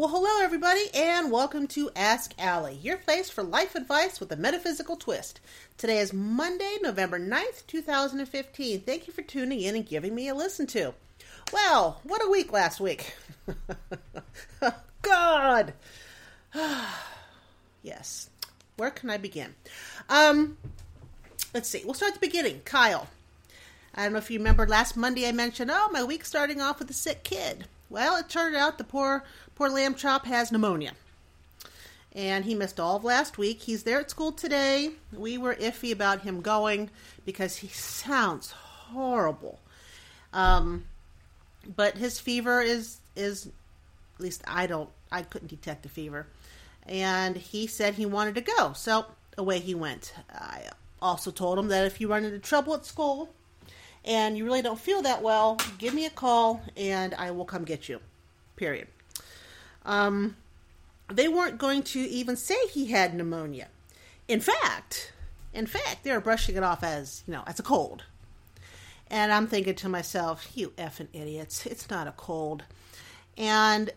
Well, hello, everybody, and welcome to Ask Allie, your place for life advice with a metaphysical twist. Today is Monday, November 9th, 2015. Thank you for tuning in and giving me a listen to. Well, what a week last week. God. yes. Where can I begin? Um, let's see. We'll start at the beginning. Kyle. I don't know if you remember last Monday I mentioned, oh, my week starting off with a sick kid. Well, it turned out the poor poor lamb chop has pneumonia. And he missed all of last week. He's there at school today. We were iffy about him going because he sounds horrible. Um, but his fever is is at least I don't I couldn't detect a fever. And he said he wanted to go. So away he went. I also told him that if you run into trouble at school, and you really don't feel that well, give me a call and I will come get you. Period. Um, they weren't going to even say he had pneumonia. In fact, in fact, they were brushing it off as, you know, as a cold. And I'm thinking to myself, you effing idiots, it's not a cold. And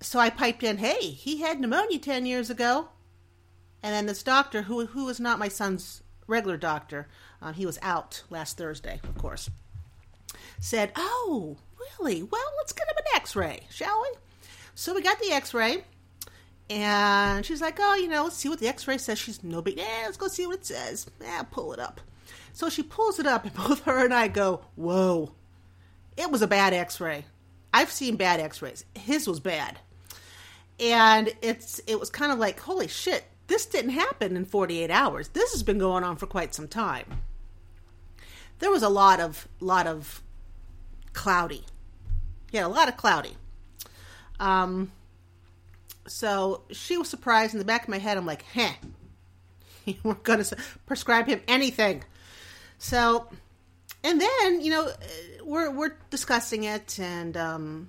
so I piped in, hey, he had pneumonia 10 years ago. And then this doctor, who, who was not my son's regular doctor, um, he was out last Thursday, of course. Said, "Oh, really? Well, let's get him an X-ray, shall we?" So we got the X-ray, and she's like, "Oh, you know, let's see what the X-ray says." She's no big. Yeah, let's go see what it says. Yeah, pull it up. So she pulls it up, and both her and I go, "Whoa!" It was a bad X-ray. I've seen bad X-rays. His was bad, and it's it was kind of like, "Holy shit!" This didn't happen in 48 hours. This has been going on for quite some time there was a lot of lot of cloudy. Yeah, a lot of cloudy. Um, so she was surprised. In the back of my head, I'm like, "Heh, you weren't going to prescribe him anything." So, and then you know, we're we're discussing it, and um,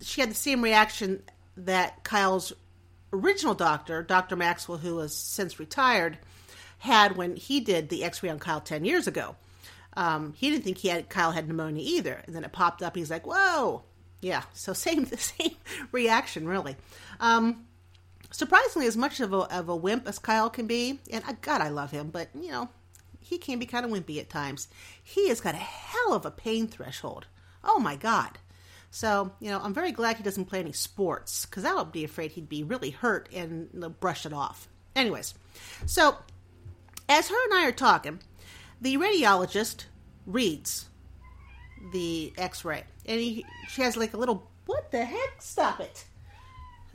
she had the same reaction that Kyle's original doctor, Dr. Maxwell, who has since retired, had when he did the X-ray on Kyle ten years ago. Um, he didn't think he had Kyle had pneumonia either, and then it popped up. He's like, "Whoa, yeah." So same same reaction, really. Um, surprisingly, as much of a of a wimp as Kyle can be, and God, I love him, but you know, he can be kind of wimpy at times. He has got a hell of a pain threshold. Oh my God. So, you know, I'm very glad he doesn't play any sports because I would be afraid he'd be really hurt and brush it off. Anyways, so as her and I are talking, the radiologist reads the X-ray, and he, she has like a little what the heck? Stop it!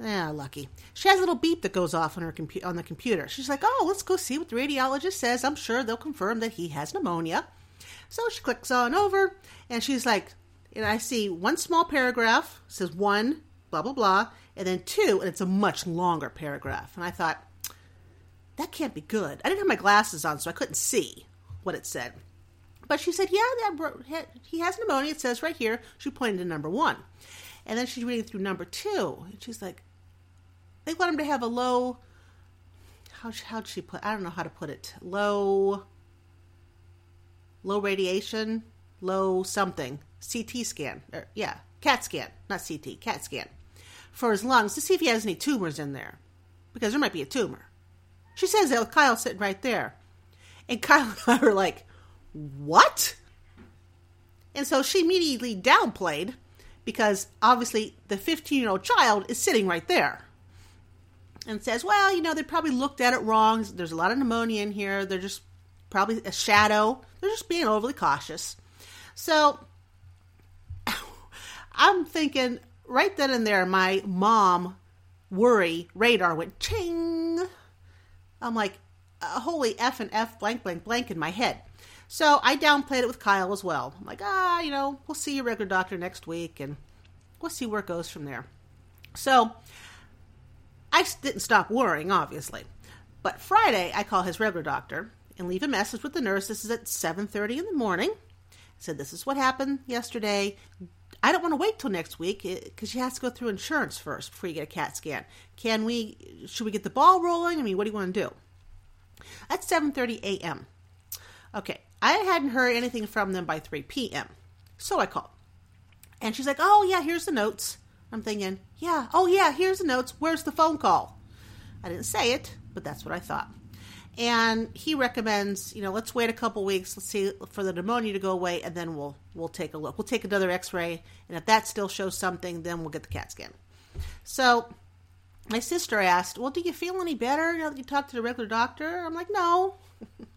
Ah, lucky. She has a little beep that goes off on her compu- on the computer. She's like, "Oh, let's go see what the radiologist says. I'm sure they'll confirm that he has pneumonia." So she clicks on over, and she's like, and I see one small paragraph says one blah blah blah, and then two, and it's a much longer paragraph. And I thought, that can't be good. I didn't have my glasses on, so I couldn't see what it said. But she said, yeah, he has pneumonia. It says right here. She pointed to number one. And then she's reading through number two. And she's like, they want him to have a low, how, how'd she put, I don't know how to put it, low, low radiation, low something, CT scan. Or, yeah, CAT scan, not CT, CAT scan. For his lungs to see if he has any tumors in there. Because there might be a tumor. She says that with Kyle sitting right there. And Kyle and I were like, what? And so she immediately downplayed because obviously the 15 year old child is sitting right there and says, well, you know, they probably looked at it wrong. There's a lot of pneumonia in here. They're just probably a shadow. They're just being overly cautious. So I'm thinking right then and there, my mom worry radar went ching. I'm like, uh, holy F and F blank blank blank in my head. So I downplayed it with Kyle as well. I'm like, ah, you know, we'll see your regular doctor next week and we'll see where it goes from there. So I didn't stop worrying, obviously. But Friday, I call his regular doctor and leave a message with the nurse. This is at 7.30 in the morning. I said, this is what happened yesterday. I don't want to wait till next week because she has to go through insurance first before you get a CAT scan. Can we? Should we get the ball rolling? I mean, what do you want to do? At 7:30 a.m. Okay, I hadn't heard anything from them by 3 p.m. So I called, and she's like, "Oh yeah, here's the notes." I'm thinking, yeah, oh yeah, here's the notes. Where's the phone call? I didn't say it, but that's what I thought. And he recommends, you know, let's wait a couple weeks, let's see for the pneumonia to go away, and then we'll we'll take a look. We'll take another X-ray, and if that still shows something, then we'll get the CAT scan. So my sister asked, "Well, do you feel any better now that you talked to the regular doctor?" I'm like, "No,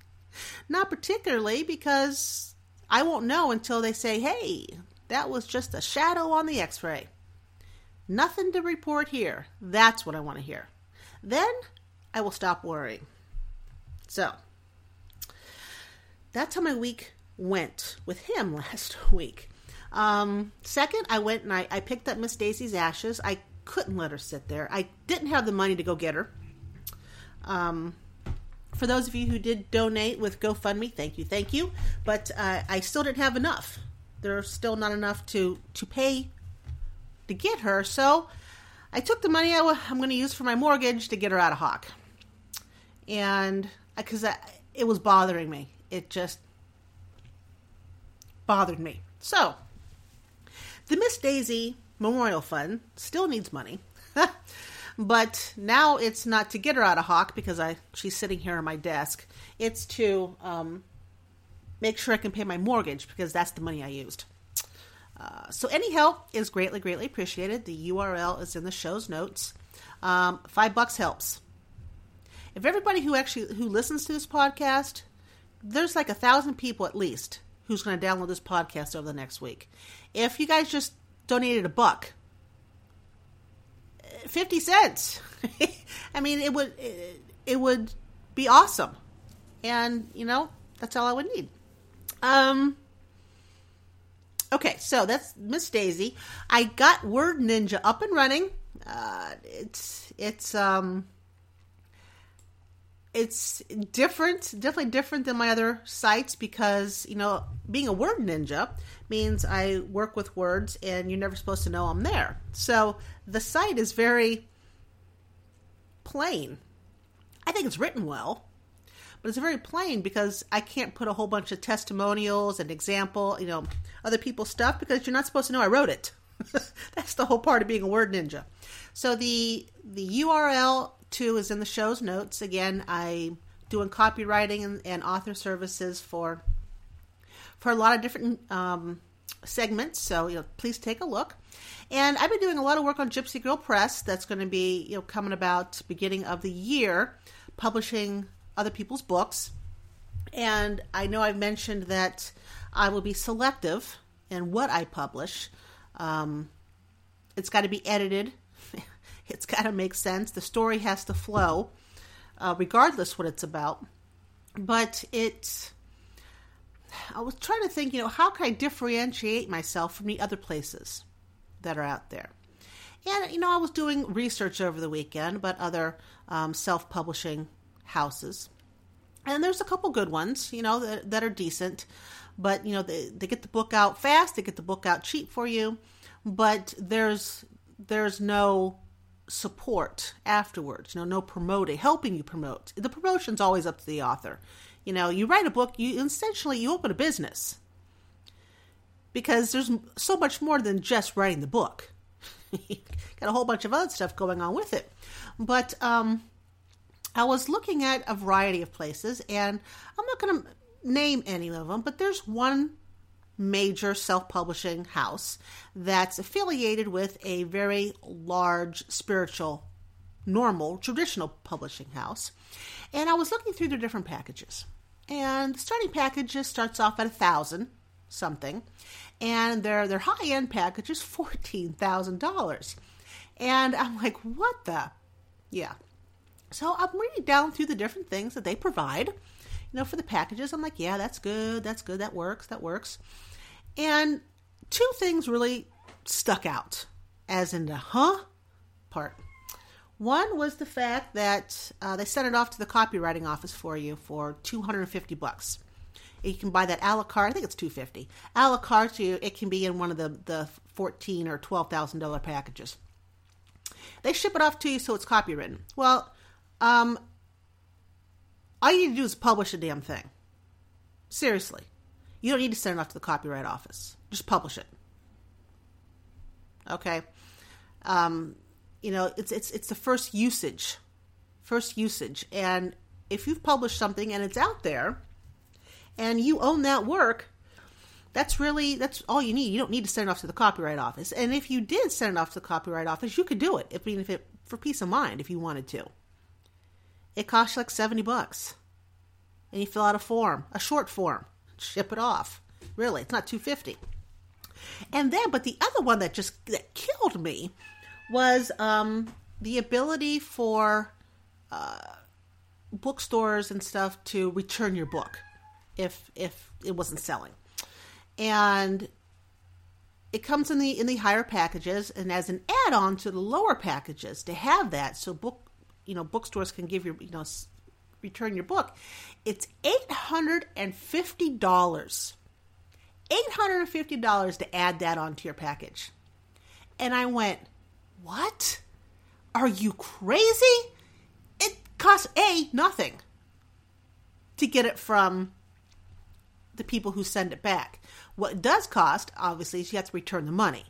not particularly, because I won't know until they say, hey, that was just a shadow on the X-ray." Nothing to report here. That's what I want to hear. Then I will stop worrying. So, that's how my week went with him last week. Um, second, I went and I, I picked up Miss Daisy's ashes. I couldn't let her sit there. I didn't have the money to go get her. Um, for those of you who did donate with GoFundMe, thank you, thank you. But uh, I still didn't have enough. There's still not enough to to pay to get her. So I took the money I I'm going to use for my mortgage to get her out of Hawk. And because it was bothering me, it just bothered me. So the Miss Daisy Memorial Fund still needs money. but now it's not to get her out of Hawk because I she's sitting here on my desk. It's to um, make sure I can pay my mortgage because that's the money I used. Uh, so any help is greatly, greatly appreciated. The URL is in the show's notes. Um, five bucks helps. If everybody who actually who listens to this podcast, there's like a thousand people at least who's going to download this podcast over the next week. If you guys just donated a buck, fifty cents, I mean, it would it, it would be awesome, and you know that's all I would need. Um, Okay, so that's Miss Daisy. I got Word Ninja up and running. Uh, it's it's um it's different, definitely different than my other sites because you know being a word ninja means I work with words and you're never supposed to know I'm there. So the site is very plain. I think it's written well but it's very plain because I can't put a whole bunch of testimonials and example, you know, other people's stuff because you're not supposed to know I wrote it. That's the whole part of being a word ninja. So the the URL too is in the show's notes. Again, I doing copywriting and, and author services for for a lot of different um, segments. So you know, please take a look. And I've been doing a lot of work on Gypsy Girl Press. That's going to be you know coming about beginning of the year, publishing other people's books. And I know I've mentioned that I will be selective in what I publish. Um, it's got to be edited. It's got to make sense. The story has to flow, uh, regardless what it's about. But it's. I was trying to think, you know, how can I differentiate myself from the other places that are out there? And, you know, I was doing research over the weekend about other um, self publishing houses. And there's a couple good ones, you know, that, that are decent. But, you know, they, they get the book out fast, they get the book out cheap for you, but there's there's no support afterwards, you know, no promoting, helping you promote. The promotion's always up to the author. You know, you write a book, you essentially you open a business. Because there's so much more than just writing the book. Got a whole bunch of other stuff going on with it. But um I was looking at a variety of places, and I'm not going to name any of them, but there's one major self publishing house that's affiliated with a very large spiritual, normal, traditional publishing house. And I was looking through their different packages. And the starting package just starts off at a thousand something, and their their high end package is fourteen thousand dollars. And I'm like, what the? Yeah. So I'm reading down through the different things that they provide, you know, for the packages. I'm like, yeah, that's good, that's good, that works, that works. And two things really stuck out, as in the huh part. One was the fact that uh, they sent it off to the copywriting office for you for 250 bucks. You can buy that a la carte. I think it's 250 a la carte. You, it can be in one of the the 14 or 12 thousand dollar packages. They ship it off to you so it's copywritten. Well, um, all you need to do is publish a damn thing. Seriously. You don't need to send it off to the copyright office. Just publish it. Okay? Um, you know, it's it's it's the first usage, first usage, and if you've published something and it's out there, and you own that work, that's really that's all you need. You don't need to send it off to the copyright office. And if you did send it off to the copyright office, you could do it. If, I mean, if it for peace of mind, if you wanted to. It costs like seventy bucks, and you fill out a form, a short form, ship it off. Really, it's not two fifty. And then, but the other one that just that killed me was um, the ability for uh, bookstores and stuff to return your book if if it wasn't selling, and it comes in the in the higher packages and as an add-on to the lower packages to have that so book you know bookstores can give you you know return your book. It's $850 $850 to add that onto your package. And i went what? Are you crazy? It costs a nothing to get it from the people who send it back. What it does cost obviously is you have to return the money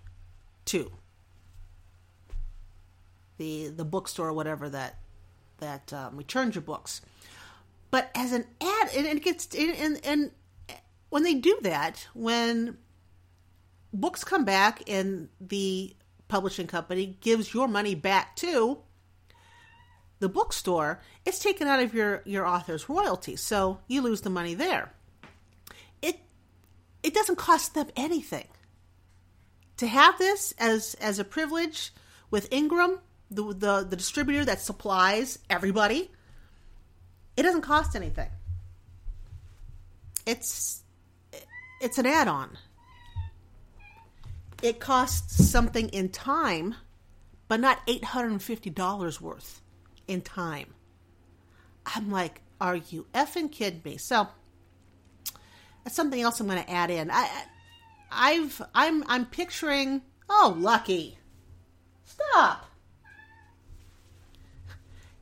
to the the bookstore or whatever that that um, returns your books. But as an ad, and it gets and, and when they do that, when books come back and the publishing company gives your money back to the bookstore, it's taken out of your your author's royalty, so you lose the money there. It it doesn't cost them anything to have this as as a privilege with Ingram the, the the distributor that supplies everybody, it doesn't cost anything. It's it's an add-on. It costs something in time, but not $850 worth in time. I'm like, are you effing kidding me? So that's something else I'm going to add in. I, I've I'm I'm picturing. Oh, lucky! Stop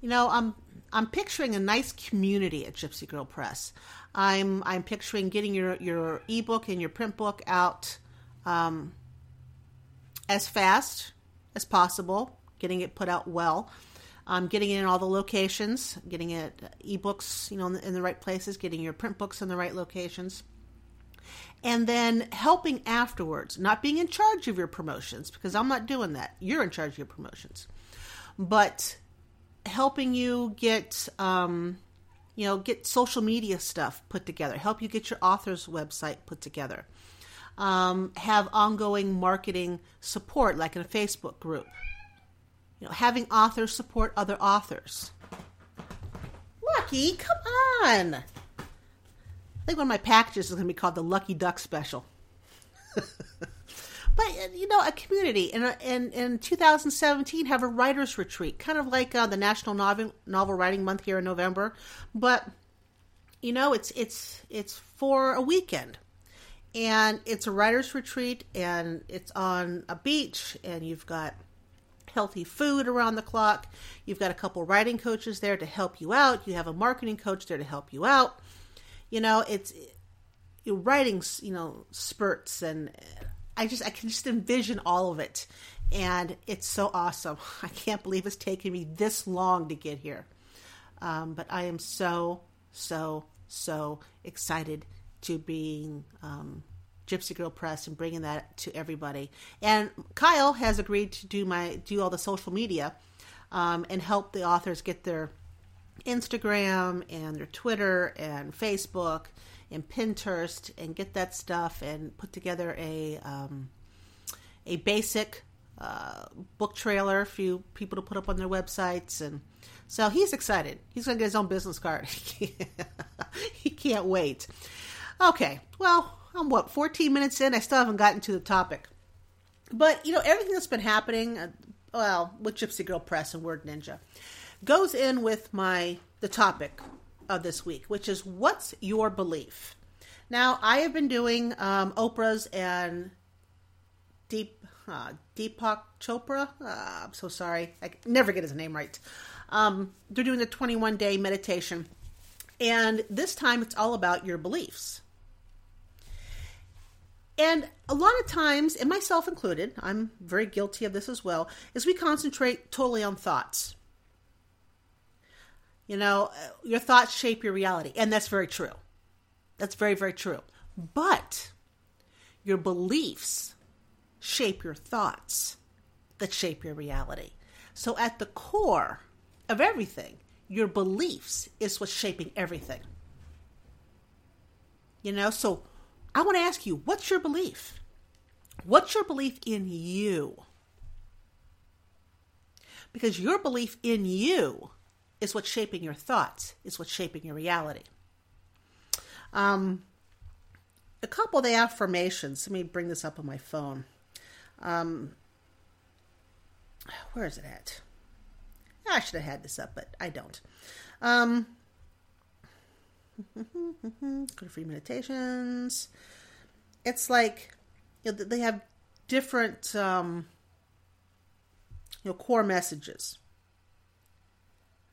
you know, I'm I'm picturing a nice community at Gypsy Girl Press. I'm I'm picturing getting your your ebook and your print book out um, as fast as possible, getting it put out well. Um, getting it in all the locations, getting it ebooks, you know, in the, in the right places, getting your print books in the right locations, and then helping afterwards. Not being in charge of your promotions because I'm not doing that. You're in charge of your promotions, but helping you get um, you know get social media stuff put together help you get your author's website put together um, have ongoing marketing support like in a facebook group. You know having authors support other authors. Lucky come on! I think one of my packages is going to be called the lucky duck special but uh, you know, a community in in in 2017 have a writers retreat, kind of like uh, the National Novel Novel Writing Month here in November, but you know, it's it's it's for a weekend, and it's a writers retreat, and it's on a beach, and you've got healthy food around the clock. You've got a couple writing coaches there to help you out. You have a marketing coach there to help you out. You know, it's writing, you know, spurts and I just I can just envision all of it, and it's so awesome. I can't believe it's taken me this long to get here, um, but I am so so so excited to being um, Gypsy Girl Press and bringing that to everybody. And Kyle has agreed to do my do all the social media um, and help the authors get their Instagram and their Twitter and Facebook and Pinterest and get that stuff and put together a um, a basic uh, book trailer for you people to put up on their websites and so he's excited. He's going to get his own business card. he can't wait. Okay, well, I'm what 14 minutes in. I still haven't gotten to the topic, but you know everything that's been happening. Uh, well, with Gypsy Girl Press and Word Ninja goes in with my the topic of this week, which is what's your belief? Now, I have been doing um, Oprah's and Deep uh, Deepak Chopra. Uh, I'm so sorry, I never get his name right. Um, they're doing the 21 day meditation, and this time it's all about your beliefs. And a lot of times, and myself included, I'm very guilty of this as well, is we concentrate totally on thoughts. You know, uh, your thoughts shape your reality. And that's very true. That's very, very true. But your beliefs shape your thoughts that shape your reality. So at the core of everything, your beliefs is what's shaping everything. You know, so I want to ask you, what's your belief? What's your belief in you? Because your belief in you is what's shaping your thoughts, is what's shaping your reality. Um, a couple of the affirmations. Let me bring this up on my phone. Um, where is it at? I should have had this up, but I don't. Um, go to free meditations. It's like you know, they have different um, you know core messages.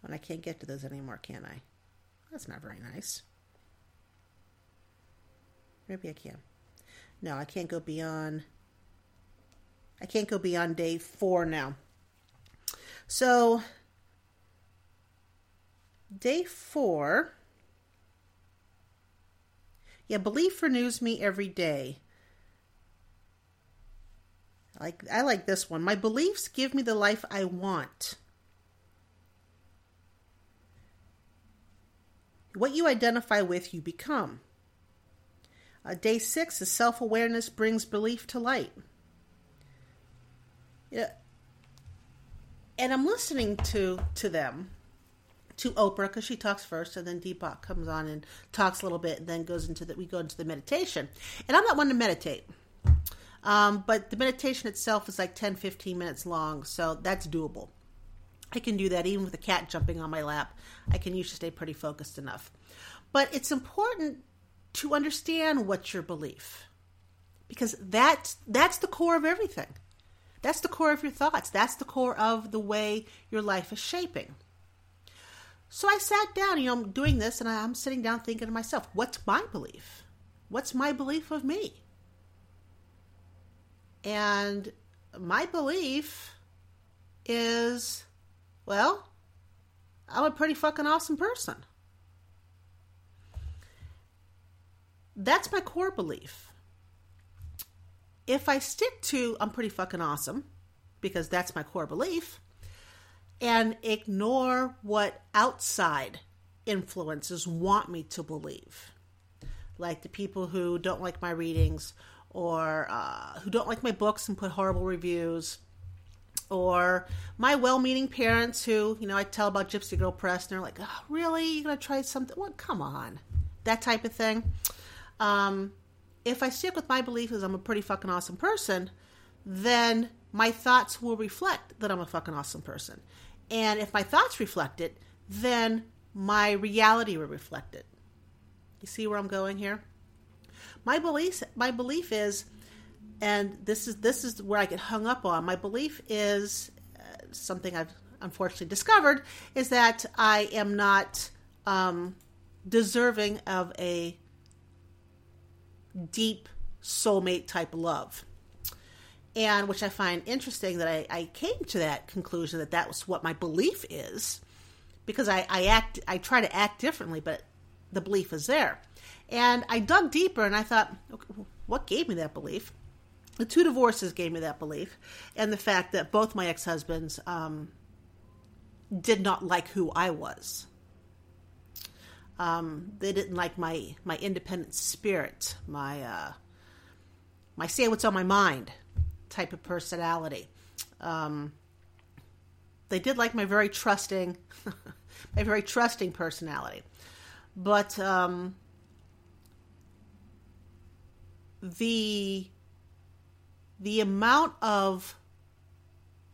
And I can't get to those anymore, can I? That's not very nice. Maybe I can. No, I can't go beyond. I can't go beyond day four now. So, day four. Yeah, belief renews me every day. Like I like this one. My beliefs give me the life I want. What you identify with, you become. Uh, day six is self awareness brings belief to light. Yeah. And I'm listening to to them, to Oprah because she talks first, and then Deepak comes on and talks a little bit, and then goes into that. We go into the meditation, and I'm not one to meditate, um, but the meditation itself is like 10, 15 minutes long, so that's doable. I can do that even with a cat jumping on my lap. I can usually stay pretty focused enough. But it's important to understand what's your belief because that's that's the core of everything. That's the core of your thoughts. That's the core of the way your life is shaping. So i sat down you know i'm doing this and i'm sitting down thinking to myself what's my belief? What's my belief of me? And my belief is well i'm a pretty fucking awesome person That's my core belief. If I stick to I'm pretty fucking awesome, because that's my core belief, and ignore what outside influences want me to believe, like the people who don't like my readings or uh, who don't like my books and put horrible reviews, or my well-meaning parents who, you know, I tell about Gypsy Girl Press and they're like, oh, "Really? You're gonna try something? What? Come on." That type of thing. Um, if I stick with my belief as I'm a pretty fucking awesome person, then my thoughts will reflect that I'm a fucking awesome person. And if my thoughts reflect it, then my reality will reflect it. You see where I'm going here? My belief my belief is and this is this is where I get hung up on. My belief is uh, something I've unfortunately discovered is that I am not um, deserving of a deep soulmate type love. And which I find interesting that I, I came to that conclusion that that was what my belief is because I, I act I try to act differently, but the belief is there. And I dug deeper and I thought, okay, what gave me that belief? The two divorces gave me that belief, and the fact that both my ex husbands um, did not like who I was. Um, they didn't like my my independent spirit, my uh, my say what's on my mind type of personality. Um, they did like my very trusting, my very trusting personality, but um, the the amount of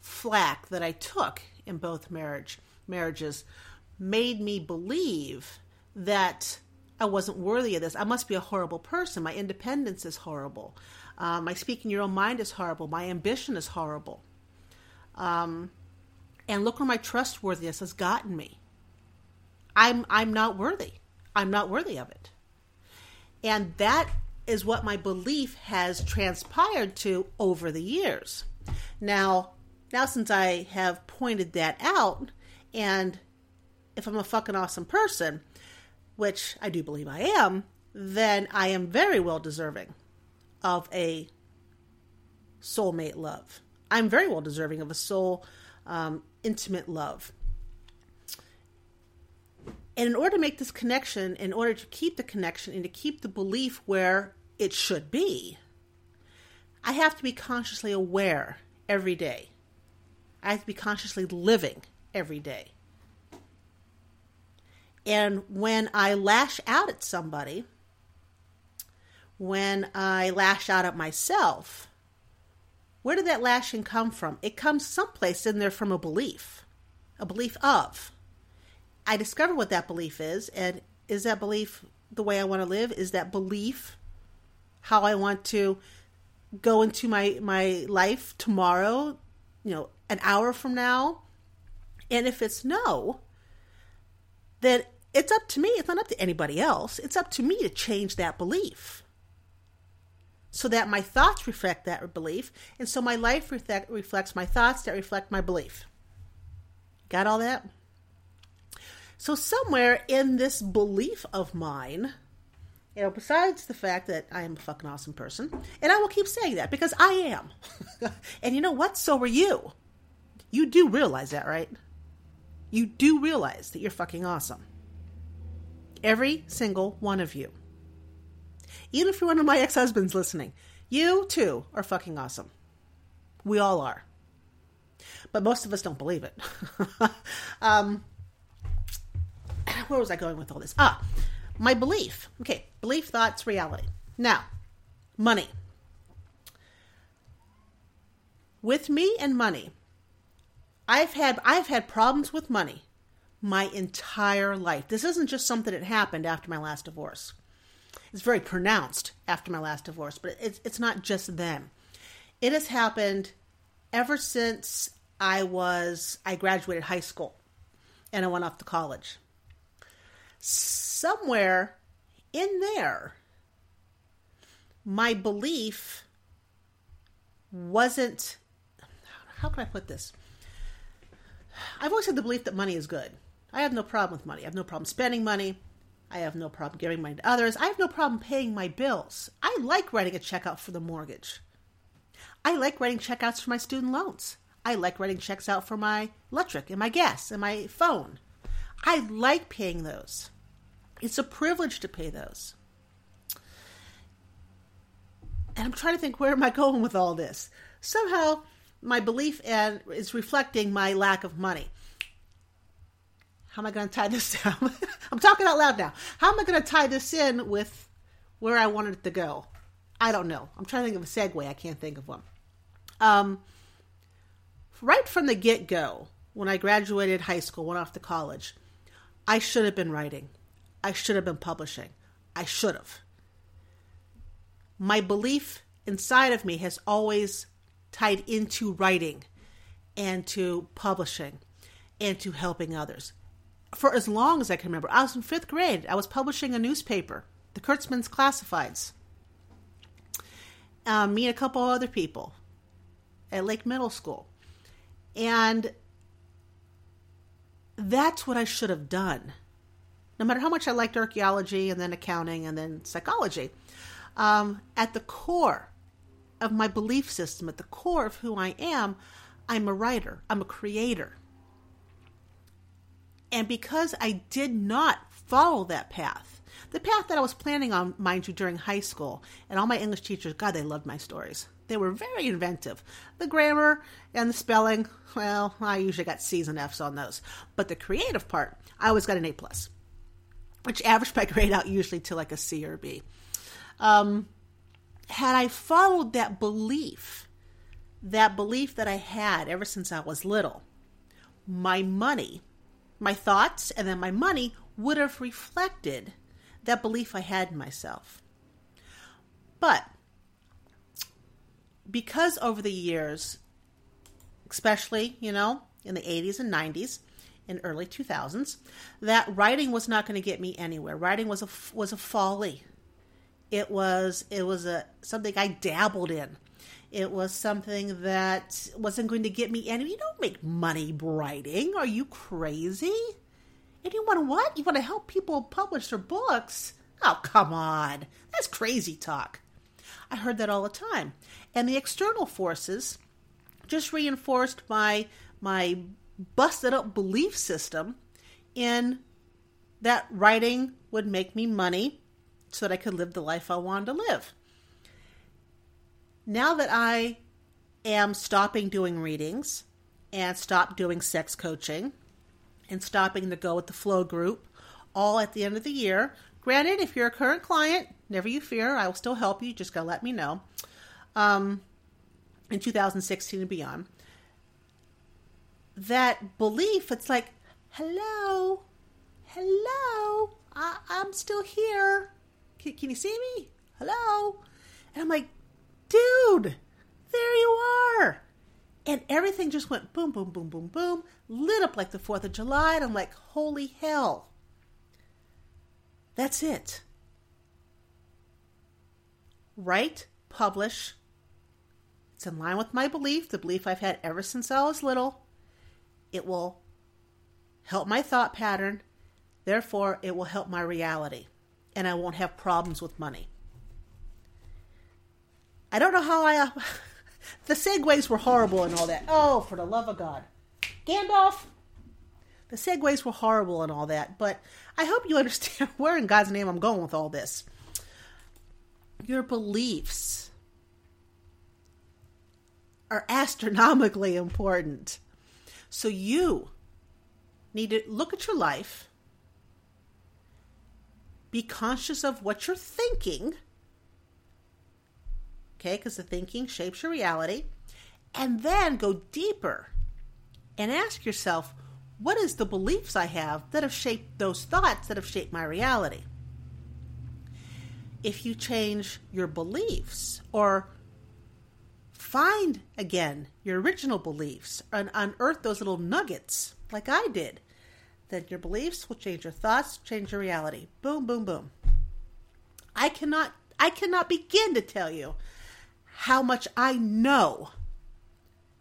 flack that I took in both marriage marriages made me believe that I wasn't worthy of this. I must be a horrible person. My independence is horrible. Uh, my speaking your own mind is horrible. My ambition is horrible. Um, and look where my trustworthiness has gotten me. I'm I'm not worthy. I'm not worthy of it. And that is what my belief has transpired to over the years. Now, now since I have pointed that out, and if I'm a fucking awesome person, which I do believe I am, then I am very well deserving of a soulmate love. I'm very well deserving of a soul um, intimate love. And in order to make this connection, in order to keep the connection and to keep the belief where it should be, I have to be consciously aware every day. I have to be consciously living every day. And when I lash out at somebody, when I lash out at myself, where did that lashing come from? It comes someplace in there from a belief, a belief of. I discover what that belief is, and is that belief the way I want to live? Is that belief how I want to go into my my life tomorrow, you know, an hour from now? And if it's no, then it's up to me. It's not up to anybody else. It's up to me to change that belief so that my thoughts reflect that belief, and so my life reflect, reflects my thoughts that reflect my belief. Got all that? So, somewhere in this belief of mine, you know, besides the fact that I am a fucking awesome person, and I will keep saying that because I am. and you know what? So are you. You do realize that, right? You do realize that you're fucking awesome. Every single one of you. Even if you're one of my ex husbands listening, you too are fucking awesome. We all are. But most of us don't believe it. um, where was I going with all this? Ah, my belief. Okay, belief, thoughts, reality. Now, money. With me and money, I've had I've had problems with money my entire life. This isn't just something that happened after my last divorce. It's very pronounced after my last divorce, but it's it's not just then. It has happened ever since I was I graduated high school and I went off to college. Somewhere in there, my belief wasn't how can I put this? I've always had the belief that money is good. I have no problem with money. I have no problem spending money. I have no problem giving money to others. I have no problem paying my bills. I like writing a check out for the mortgage. I like writing checkouts for my student loans. I like writing checks out for my electric and my gas and my phone. I like paying those. It's a privilege to pay those. And I'm trying to think where am I going with all this? Somehow my belief and is reflecting my lack of money. How am I going to tie this down? I'm talking out loud now. How am I going to tie this in with where I wanted it to go? I don't know. I'm trying to think of a segue. I can't think of one. Um, right from the get go, when I graduated high school, went off to college, I should have been writing. I should have been publishing. I should have. My belief inside of me has always tied into writing and to publishing and to helping others for as long as I can remember. I was in fifth grade. I was publishing a newspaper, the Kurtzman's Classifieds. Um, me and a couple other people at Lake Middle School. And that's what I should have done. No matter how much I liked archaeology and then accounting and then psychology, um, at the core of my belief system, at the core of who I am, I'm a writer, I'm a creator. And because I did not follow that path, the path that I was planning on, mind you, during high school, and all my English teachers, God, they loved my stories. They were very inventive. The grammar and the spelling, well, I usually got C's and F's on those. But the creative part, I always got an A plus, which averaged my grade out usually to like a C or B. Um, had I followed that belief, that belief that I had ever since I was little, my money my thoughts and then my money would have reflected that belief I had in myself. But because over the years, especially, you know, in the 80s and 90s and early 2000s, that writing was not going to get me anywhere. Writing was a was a folly. It was it was a something I dabbled in. It was something that wasn't going to get me any. You don't make money writing. Are you crazy? And you want to what? You want to help people publish their books? Oh, come on. That's crazy talk. I heard that all the time. And the external forces just reinforced my my busted up belief system in that writing would make me money so that I could live the life I wanted to live. Now that I am stopping doing readings and stop doing sex coaching and stopping the go with the flow group all at the end of the year. Granted, if you're a current client, never you fear, I will still help you. Just gotta let me know. Um, in 2016 and beyond, that belief, it's like, hello, hello, I, am still here. Can, can you see me? Hello? And I'm like, dude, there you are. And everything just went boom, boom, boom, boom, boom, lit up like the 4th of July. And I'm like, holy hell. That's it. Write, publish. It's in line with my belief, the belief I've had ever since I was little. It will help my thought pattern. Therefore, it will help my reality. And I won't have problems with money. I don't know how I. Uh, the segues were horrible and all that. Oh, for the love of God. Gandalf! The segues were horrible and all that, but I hope you understand where in God's name I'm going with all this. Your beliefs are astronomically important. So you need to look at your life, be conscious of what you're thinking okay? Because the thinking shapes your reality. And then go deeper and ask yourself, what is the beliefs I have that have shaped those thoughts that have shaped my reality? If you change your beliefs or find again your original beliefs and unearth those little nuggets like I did, then your beliefs will change your thoughts, change your reality. Boom, boom, boom. I cannot I cannot begin to tell you how much I know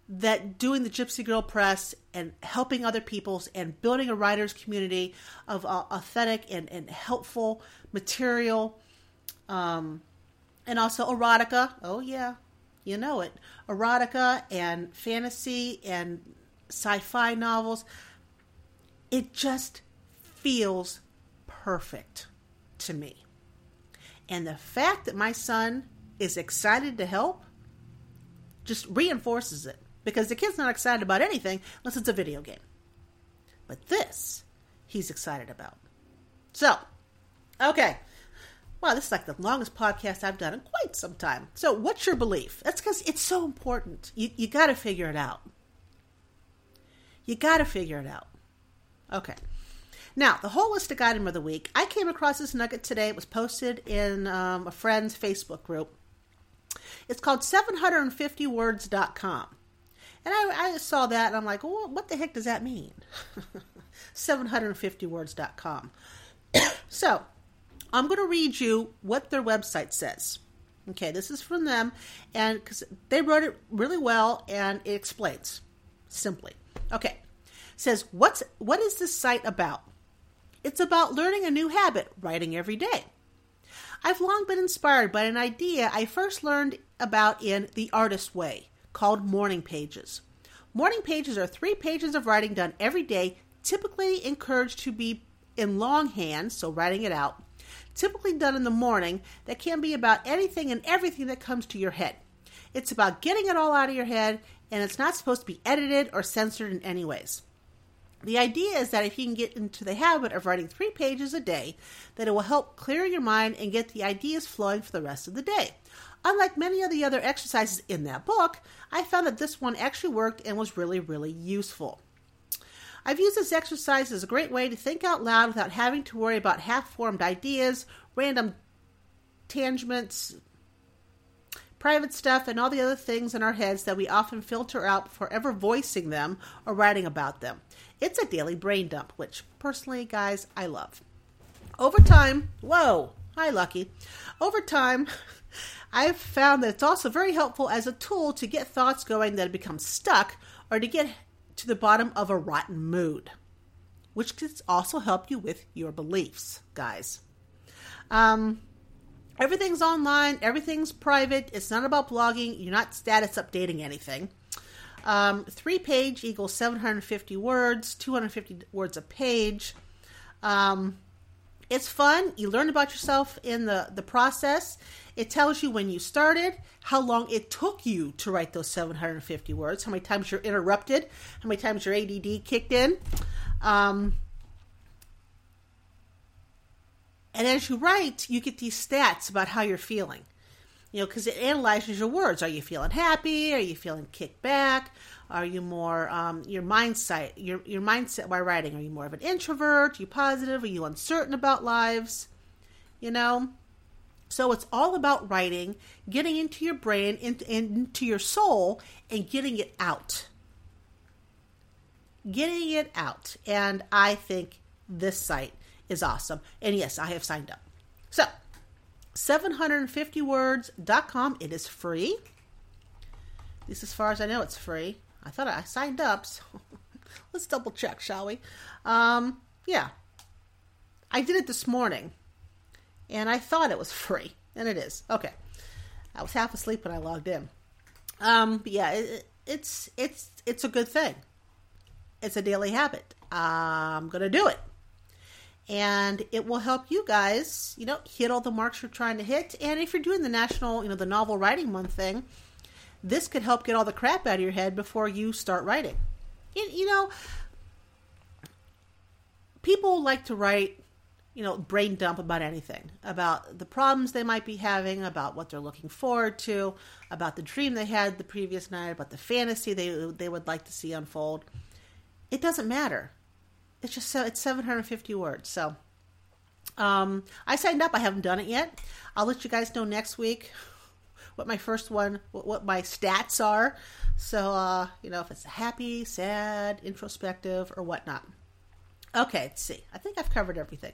that doing the Gypsy Girl Press and helping other people's and building a writer's community of uh, authentic and, and helpful material, um, and also erotica. Oh, yeah, you know it. Erotica and fantasy and sci fi novels. It just feels perfect to me. And the fact that my son is excited to help just reinforces it because the kid's not excited about anything unless it's a video game. But this, he's excited about. So, okay. Wow, this is like the longest podcast I've done in quite some time. So, what's your belief? That's because it's so important. You, you got to figure it out. You got to figure it out. Okay. Now, the holistic item of the week. I came across this nugget today. It was posted in um, a friend's Facebook group. It's called 750words.com. And I, I saw that and I'm like, well, what the heck does that mean? 750words.com. so, I'm going to read you what their website says. Okay, this is from them, and because they wrote it really well and it explains simply. Okay, says what's what is this site about? It's about learning a new habit, writing every day. I've long been inspired by an idea I first learned about in The Artist Way, called morning pages. Morning pages are three pages of writing done every day, typically encouraged to be in longhand, so writing it out, typically done in the morning, that can be about anything and everything that comes to your head. It's about getting it all out of your head, and it's not supposed to be edited or censored in any ways. The idea is that if you can get into the habit of writing three pages a day, that it will help clear your mind and get the ideas flowing for the rest of the day. Unlike many of the other exercises in that book, I found that this one actually worked and was really, really useful. I've used this exercise as a great way to think out loud without having to worry about half formed ideas, random tangents, private stuff, and all the other things in our heads that we often filter out before ever voicing them or writing about them. It's a daily brain dump, which personally, guys, I love. Over time, whoa, Hi, Lucky. Over time, I've found that it's also very helpful as a tool to get thoughts going that become stuck or to get to the bottom of a rotten mood, which can also help you with your beliefs, guys. Um, everything's online, everything's private. It's not about blogging. You're not status updating anything. Um, three page equals 750 words, 250 words a page. Um, it's fun. You learn about yourself in the, the process. It tells you when you started, how long it took you to write those 750 words, how many times you're interrupted, how many times your ADD kicked in. Um, and as you write, you get these stats about how you're feeling. You know, because it analyzes your words. Are you feeling happy? Are you feeling kicked back? Are you more um, your mindset? Your your mindset while writing. Are you more of an introvert? Are you positive? Are you uncertain about lives? You know. So it's all about writing, getting into your brain, into, into your soul, and getting it out. Getting it out. And I think this site is awesome. And yes, I have signed up. So, 750words.com. It is free. At least as far as I know, it's free. I thought I signed up, so let's double check, shall we? Um, yeah. I did it this morning, and I thought it was free, and it is. Okay. I was half asleep when I logged in. Um, but yeah, it, it's it's it's a good thing. It's a daily habit. I'm gonna do it and it will help you guys, you know, hit all the marks you're trying to hit. And if you're doing the national, you know, the novel writing month thing, this could help get all the crap out of your head before you start writing. You, you know, people like to write, you know, brain dump about anything, about the problems they might be having, about what they're looking forward to, about the dream they had the previous night, about the fantasy they they would like to see unfold. It doesn't matter it's just so it's 750 words. So um, I signed up. I haven't done it yet. I'll let you guys know next week what my first one, what, what my stats are. So uh, you know if it's happy, sad, introspective, or whatnot. Okay, let's see. I think I've covered everything.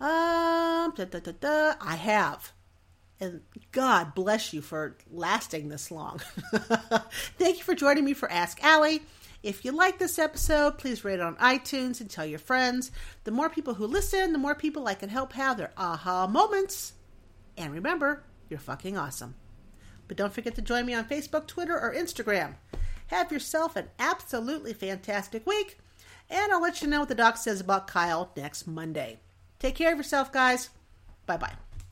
Um, da, da, da, I have. And God bless you for lasting this long. Thank you for joining me for Ask Allie. If you like this episode, please rate it on iTunes and tell your friends. The more people who listen, the more people I can help have their aha moments. And remember, you're fucking awesome. But don't forget to join me on Facebook, Twitter, or Instagram. Have yourself an absolutely fantastic week, and I'll let you know what the doc says about Kyle next Monday. Take care of yourself, guys. Bye bye.